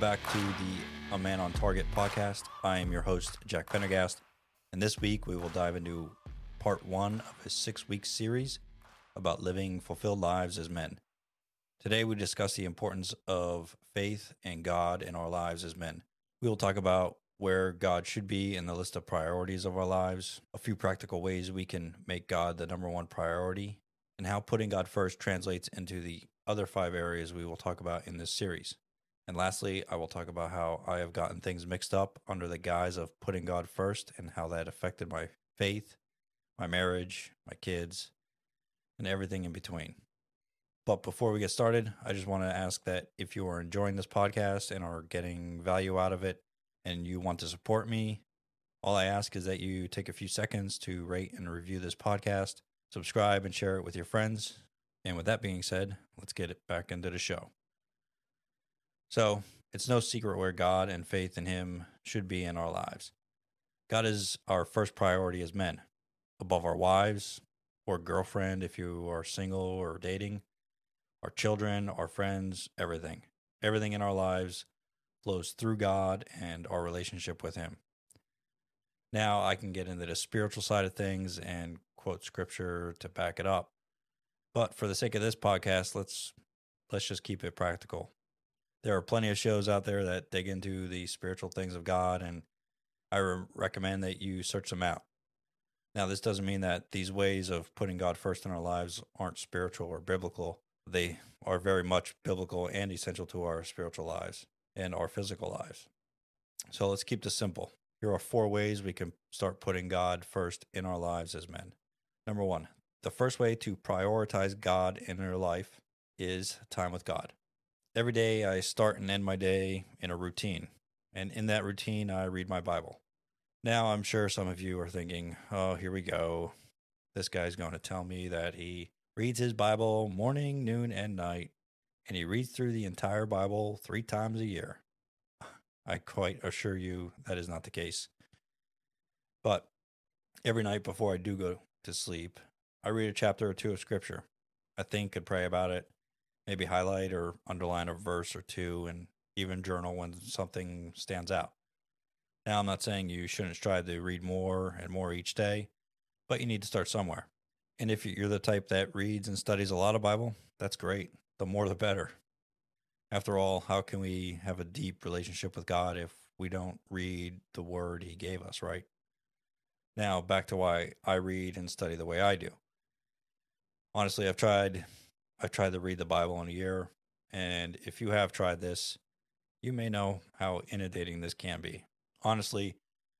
back to the A Man on Target podcast. I am your host, Jack Pendergast, and this week we will dive into part one of a six week series about living fulfilled lives as men. Today we discuss the importance of faith and God in our lives as men. We will talk about where God should be in the list of priorities of our lives, a few practical ways we can make God the number one priority, and how putting God first translates into the other five areas we will talk about in this series. And lastly, I will talk about how I have gotten things mixed up under the guise of putting God first and how that affected my faith, my marriage, my kids, and everything in between. But before we get started, I just want to ask that if you are enjoying this podcast and are getting value out of it and you want to support me, all I ask is that you take a few seconds to rate and review this podcast, subscribe, and share it with your friends. And with that being said, let's get it back into the show. So it's no secret where God and faith in Him should be in our lives. God is our first priority as men, above our wives or girlfriend if you are single or dating, our children, our friends, everything. Everything in our lives flows through God and our relationship with Him. Now I can get into the spiritual side of things and quote scripture to back it up. But for the sake of this podcast, let's let's just keep it practical there are plenty of shows out there that dig into the spiritual things of God, and I re- recommend that you search them out. Now, this doesn't mean that these ways of putting God first in our lives aren't spiritual or biblical. They are very much biblical and essential to our spiritual lives and our physical lives. So let's keep this simple. Here are four ways we can start putting God first in our lives as men. Number one, the first way to prioritize God in your life is time with God every day I start and end my day in a routine. And in that routine, I read my Bible. Now, I'm sure some of you are thinking, oh, here we go. This guy's going to tell me that he reads his Bible morning, noon, and night, and he reads through the entire Bible three times a year. I quite assure you that is not the case. But every night before I do go to sleep, I read a chapter or two of Scripture. I think and pray about it maybe highlight or underline a verse or two and even journal when something stands out. Now, I'm not saying you shouldn't strive to read more and more each day, but you need to start somewhere. And if you're the type that reads and studies a lot of Bible, that's great. The more the better. After all, how can we have a deep relationship with God if we don't read the word he gave us, right? Now, back to why I read and study the way I do. Honestly, I've tried I've tried to read the Bible in a year, and if you have tried this, you may know how inundating this can be. Honestly,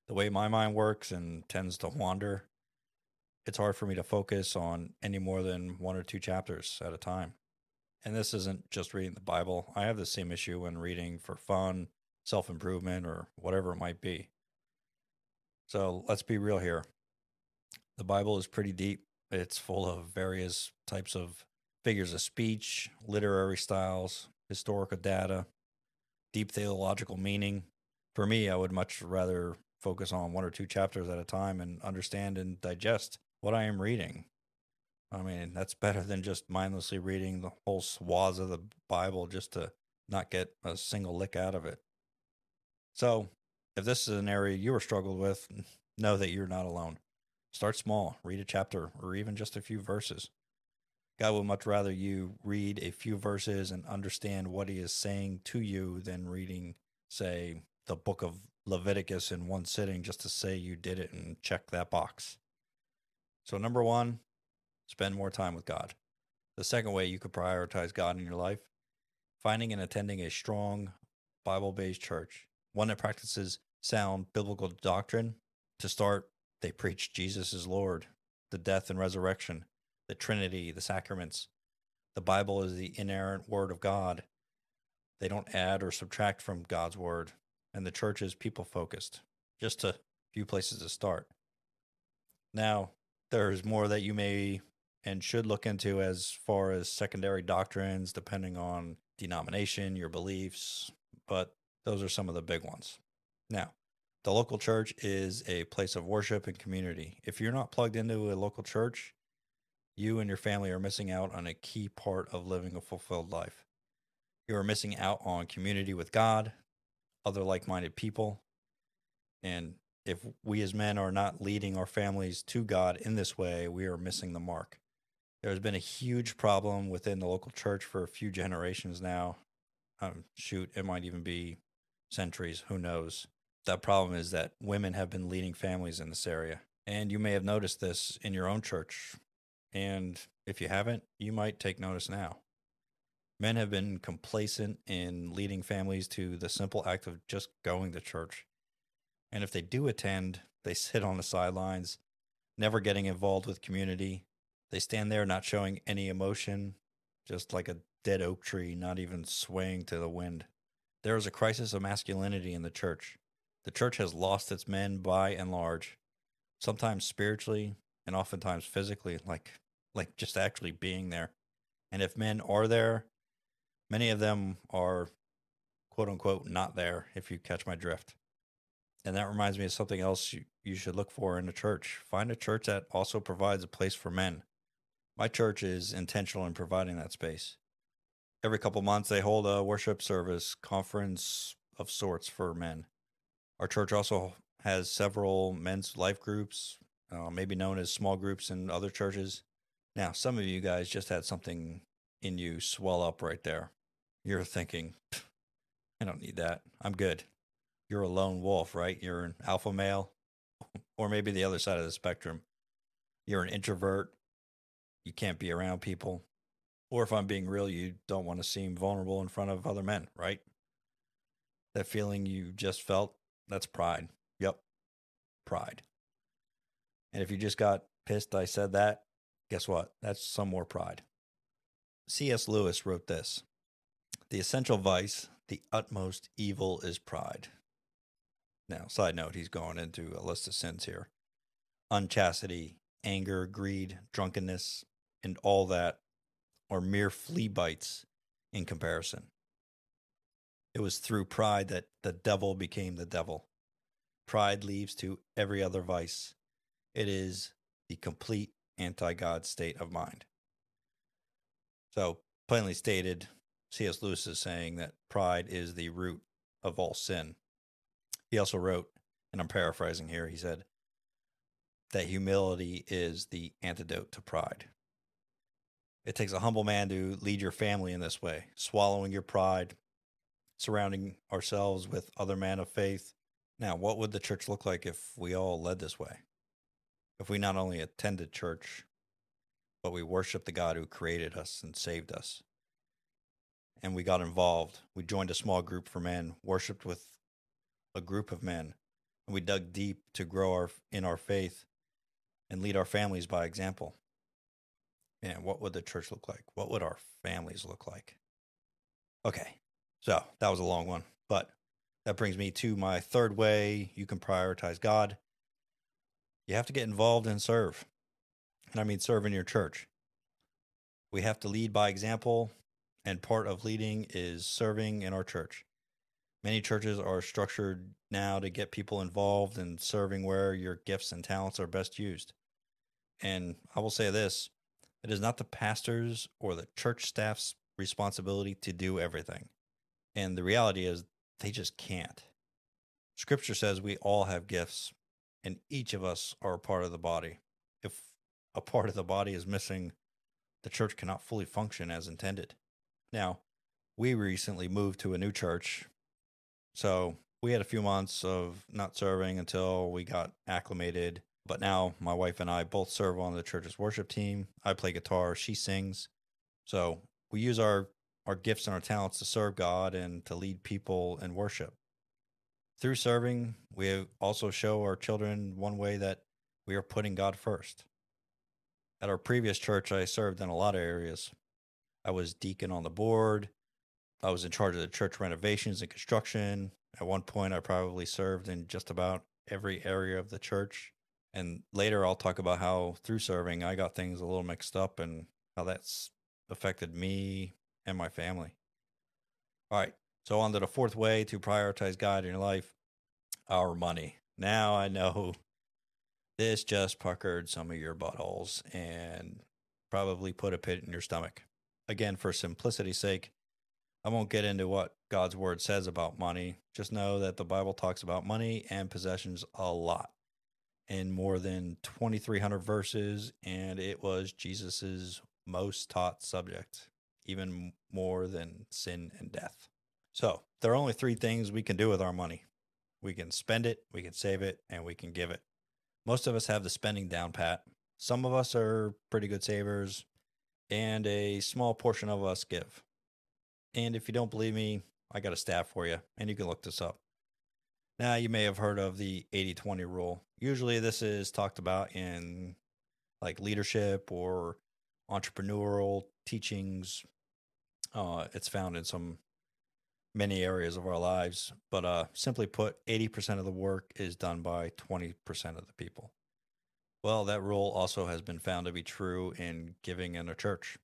the way my mind works and tends to wander, it's hard for me to focus on any more than one or two chapters at a time. And this isn't just reading the Bible. I have the same issue when reading for fun, self improvement, or whatever it might be. So let's be real here. The Bible is pretty deep. It's full of various types of figures of speech, literary styles, historical data, deep theological meaning. For me, I would much rather focus on one or two chapters at a time and understand and digest what I am reading. I mean, that's better than just mindlessly reading the whole swaths of the Bible just to not get a single lick out of it. So, if this is an area you are struggled with, know that you're not alone. Start small, read a chapter or even just a few verses. God would much rather you read a few verses and understand what he is saying to you than reading, say, the book of Leviticus in one sitting just to say you did it and check that box. So, number one, spend more time with God. The second way you could prioritize God in your life, finding and attending a strong Bible based church, one that practices sound biblical doctrine. To start, they preach Jesus is Lord, the death and resurrection, the Trinity, the sacraments. The Bible is the inerrant word of God. They don't add or subtract from God's word, and the church is people focused. Just a few places to start. Now, there's more that you may and should look into as far as secondary doctrines, depending on denomination, your beliefs, but those are some of the big ones. Now, the local church is a place of worship and community. If you're not plugged into a local church, you and your family are missing out on a key part of living a fulfilled life. You are missing out on community with God, other like minded people. And if we as men are not leading our families to God in this way, we are missing the mark. There's been a huge problem within the local church for a few generations now. Um, shoot, it might even be centuries, who knows. That problem is that women have been leading families in this area. And you may have noticed this in your own church. And if you haven't, you might take notice now. Men have been complacent in leading families to the simple act of just going to church. And if they do attend, they sit on the sidelines, never getting involved with community. They stand there not showing any emotion, just like a dead oak tree, not even swaying to the wind. There is a crisis of masculinity in the church. The church has lost its men by and large, sometimes spiritually and oftentimes physically, like like just actually being there. And if men are there, many of them are quote unquote not there, if you catch my drift. And that reminds me of something else you, you should look for in a church. Find a church that also provides a place for men. My church is intentional in providing that space. Every couple months, they hold a worship service conference of sorts for men. Our church also has several men's life groups, uh, maybe known as small groups in other churches. Now, some of you guys just had something in you swell up right there. You're thinking, I don't need that. I'm good. You're a lone wolf, right? You're an alpha male, or maybe the other side of the spectrum. You're an introvert. You can't be around people. Or if I'm being real, you don't want to seem vulnerable in front of other men, right? That feeling you just felt, that's pride. Yep. Pride. And if you just got pissed I said that, guess what? That's some more pride. C.S. Lewis wrote this The essential vice, the utmost evil is pride. Now, side note, he's going into a list of sins here unchastity, anger, greed, drunkenness, and all that are mere flea bites in comparison. It was through pride that the devil became the devil. Pride leads to every other vice. It is the complete anti God state of mind. So, plainly stated, C.S. Lewis is saying that pride is the root of all sin. He also wrote, and I'm paraphrasing here, he said, that humility is the antidote to pride. It takes a humble man to lead your family in this way, swallowing your pride, surrounding ourselves with other men of faith. Now, what would the church look like if we all led this way? If we not only attended church, but we worshiped the God who created us and saved us. And we got involved. We joined a small group for men, worshiped with a group of men, and we dug deep to grow our in our faith and lead our families by example man, what would the church look like? What would our families look like? Okay, so that was a long one, but that brings me to my third way you can prioritize God. You have to get involved and serve. And I mean, serve in your church. We have to lead by example, and part of leading is serving in our church. Many churches are structured now to get people involved and serving where your gifts and talents are best used. And I will say this it is not the pastor's or the church staff's responsibility to do everything. And the reality is, they just can't. Scripture says we all have gifts, and each of us are a part of the body. If a part of the body is missing, the church cannot fully function as intended. Now, we recently moved to a new church, so we had a few months of not serving until we got acclimated but now my wife and I both serve on the church's worship team. I play guitar, she sings. So we use our, our gifts and our talents to serve God and to lead people in worship. Through serving, we also show our children one way that we are putting God first. At our previous church, I served in a lot of areas. I was deacon on the board. I was in charge of the church renovations and construction. At one point, I probably served in just about every area of the church. And later I'll talk about how through serving I got things a little mixed up and how that's affected me and my family. All right. So on to the fourth way to prioritize God in your life, our money. Now I know this just puckered some of your buttholes and probably put a pit in your stomach. Again, for simplicity's sake, I won't get into what God's word says about money. Just know that the Bible talks about money and possessions a lot in more than 2,300 verses, and it was Jesus's most taught subject, even more than sin and death. So, there are only three things we can do with our money we can spend it, we can save it, and we can give it. Most of us have the spending down pat. Some of us are pretty good savers, and a small portion of us give. And if you don't believe me, I got a stat for you, and you can look this up. Now, you may have heard of the 80 20 rule. Usually, this is talked about in like leadership or entrepreneurial teachings. Uh, it's found in some many areas of our lives, but uh, simply put, 80% of the work is done by 20% of the people. Well, that rule also has been found to be true in giving in a church.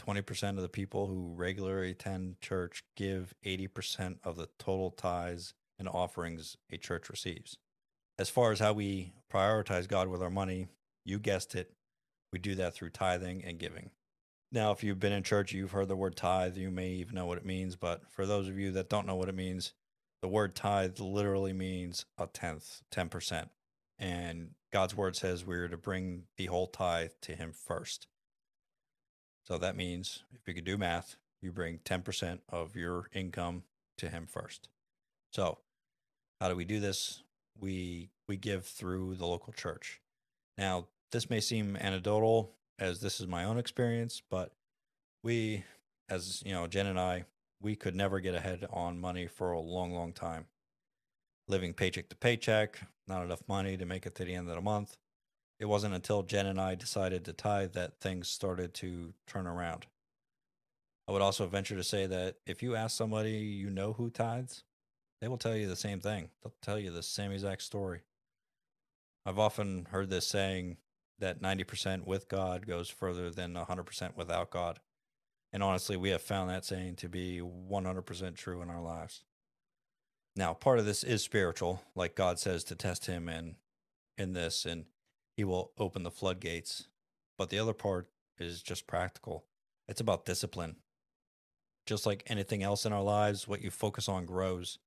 20% of the people who regularly attend church give 80% of the total tithes and offerings a church receives. As far as how we prioritize God with our money, you guessed it, we do that through tithing and giving. Now, if you've been in church, you've heard the word tithe, you may even know what it means. But for those of you that don't know what it means, the word tithe literally means a tenth, 10%. And God's word says we're to bring the whole tithe to Him first. So that means if you could do math, you bring 10% of your income to Him first. So, how do we do this? We we give through the local church. Now, this may seem anecdotal as this is my own experience, but we, as you know, Jen and I, we could never get ahead on money for a long, long time. Living paycheck to paycheck, not enough money to make it to the end of the month. It wasn't until Jen and I decided to tithe that things started to turn around. I would also venture to say that if you ask somebody you know who tithes, they will tell you the same thing. They'll tell you the same exact story. I've often heard this saying, that 90% with God goes further than 100% without God. And honestly, we have found that saying to be 100% true in our lives. Now, part of this is spiritual, like God says to test him in in this and he will open the floodgates. But the other part is just practical. It's about discipline. Just like anything else in our lives, what you focus on grows.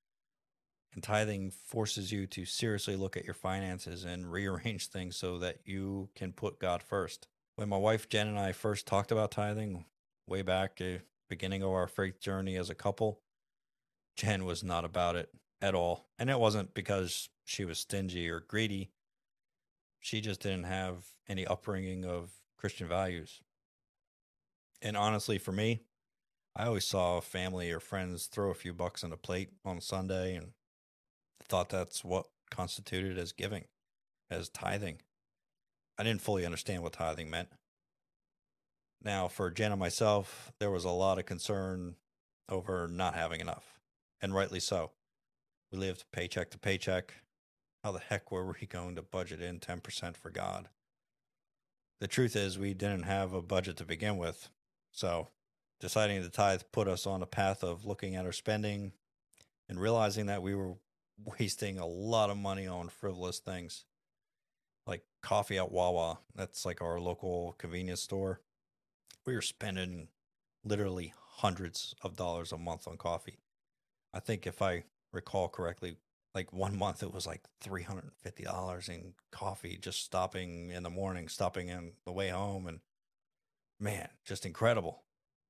And tithing forces you to seriously look at your finances and rearrange things so that you can put God first. When my wife Jen and I first talked about tithing way back, uh, beginning of our faith journey as a couple, Jen was not about it at all. And it wasn't because she was stingy or greedy. She just didn't have any upbringing of Christian values. And honestly, for me, I always saw family or friends throw a few bucks on a plate on Sunday and thought that's what constituted as giving, as tithing. I didn't fully understand what tithing meant. Now, for Jen and myself, there was a lot of concern over not having enough, and rightly so. We lived paycheck to paycheck. How the heck were we going to budget in 10% for God? The truth is, we didn't have a budget to begin with. So, deciding to tithe put us on a path of looking at our spending and realizing that we were wasting a lot of money on frivolous things like coffee at Wawa. That's like our local convenience store. We were spending literally hundreds of dollars a month on coffee. I think if I recall correctly, like one month it was like $350 in coffee, just stopping in the morning, stopping in the way home. And man, just incredible.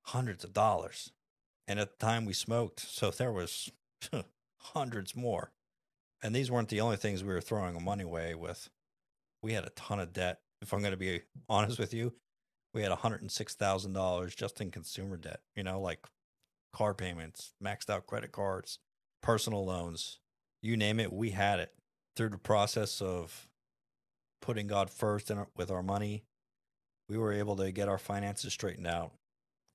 Hundreds of dollars. And at the time we smoked, so there was hundreds more. And these weren't the only things we were throwing money away with. We had a ton of debt. If I'm going to be honest with you, we had $106,000 just in consumer debt, you know, like car payments, maxed out credit cards, personal loans, you name it, we had it. Through the process of putting God first in our, with our money, we were able to get our finances straightened out,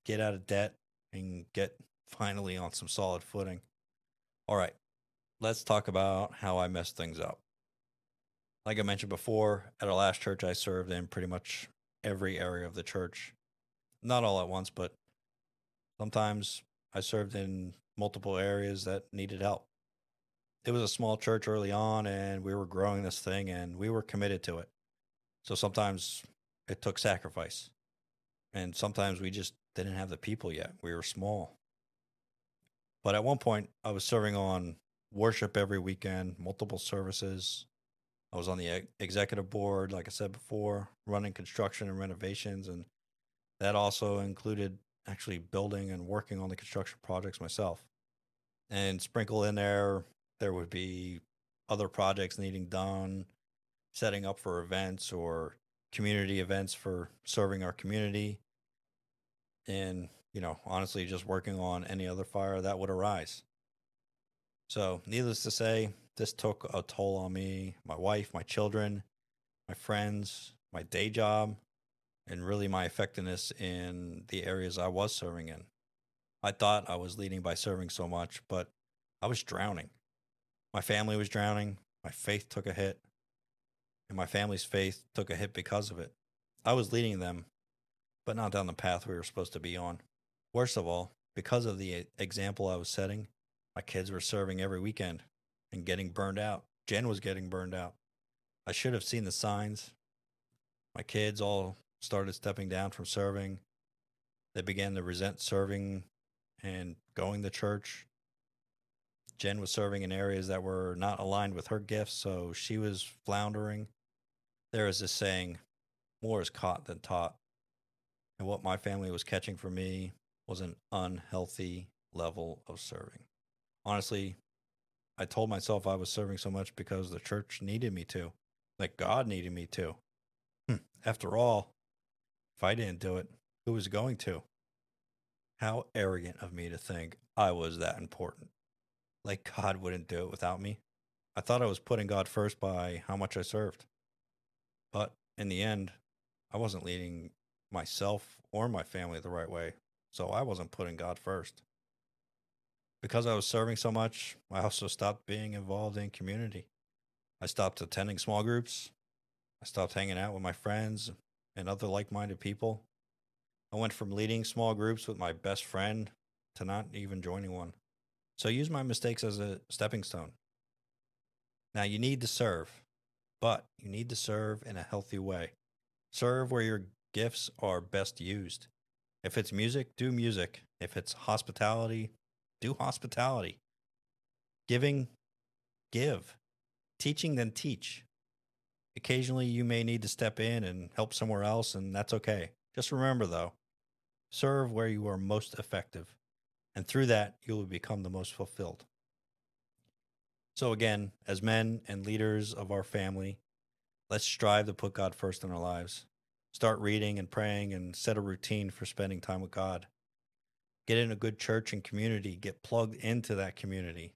get out of debt, and get finally on some solid footing. All right, let's talk about how I messed things up. Like I mentioned before, at our last church, I served in pretty much every area of the church. Not all at once, but sometimes I served in multiple areas that needed help. It was a small church early on, and we were growing this thing, and we were committed to it. So sometimes it took sacrifice. And sometimes we just didn't have the people yet. We were small. But at one point, I was serving on worship every weekend, multiple services. I was on the ex- executive board, like I said before, running construction and renovations. And that also included actually building and working on the construction projects myself. And sprinkle in there, there would be other projects needing done, setting up for events or community events for serving our community. And, you know, honestly, just working on any other fire that would arise. So, needless to say, this took a toll on me, my wife, my children, my friends, my day job, and really my effectiveness in the areas I was serving in. I thought I was leading by serving so much, but I was drowning. My family was drowning. My faith took a hit, and my family's faith took a hit because of it. I was leading them, but not down the path we were supposed to be on. Worst of all, because of the example I was setting, my kids were serving every weekend and getting burned out. Jen was getting burned out. I should have seen the signs. My kids all started stepping down from serving. They began to resent serving and going to church. Jen was serving in areas that were not aligned with her gifts, so she was floundering. There is this saying, more is caught than taught. And what my family was catching for me was an unhealthy level of serving. Honestly, I told myself I was serving so much because the church needed me to, like God needed me to. Hmm, after all, if I didn't do it, who was going to? How arrogant of me to think I was that important. Like God wouldn't do it without me. I thought I was putting God first by how much I served. But in the end, I wasn't leading myself or my family the right way. So I wasn't putting God first. Because I was serving so much, I also stopped being involved in community. I stopped attending small groups. I stopped hanging out with my friends and other like minded people. I went from leading small groups with my best friend to not even joining one. So I use my mistakes as a stepping stone. Now, you need to serve, but you need to serve in a healthy way. Serve where your gifts are best used. If it's music, do music. If it's hospitality, do hospitality. Giving, give. Teaching, then teach. Occasionally, you may need to step in and help somewhere else, and that's okay. Just remember, though, serve where you are most effective, and through that, you will become the most fulfilled. So, again, as men and leaders of our family, let's strive to put God first in our lives. Start reading and praying and set a routine for spending time with God. Get in a good church and community, get plugged into that community.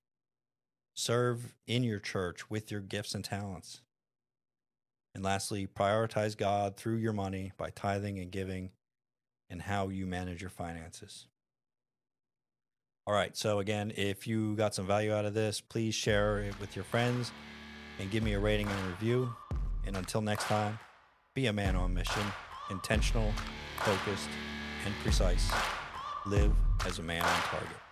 Serve in your church with your gifts and talents. And lastly, prioritize God through your money by tithing and giving and how you manage your finances. All right, so again, if you got some value out of this, please share it with your friends and give me a rating and review. And until next time, be a man on mission, intentional, focused, and precise. Live as a man on target.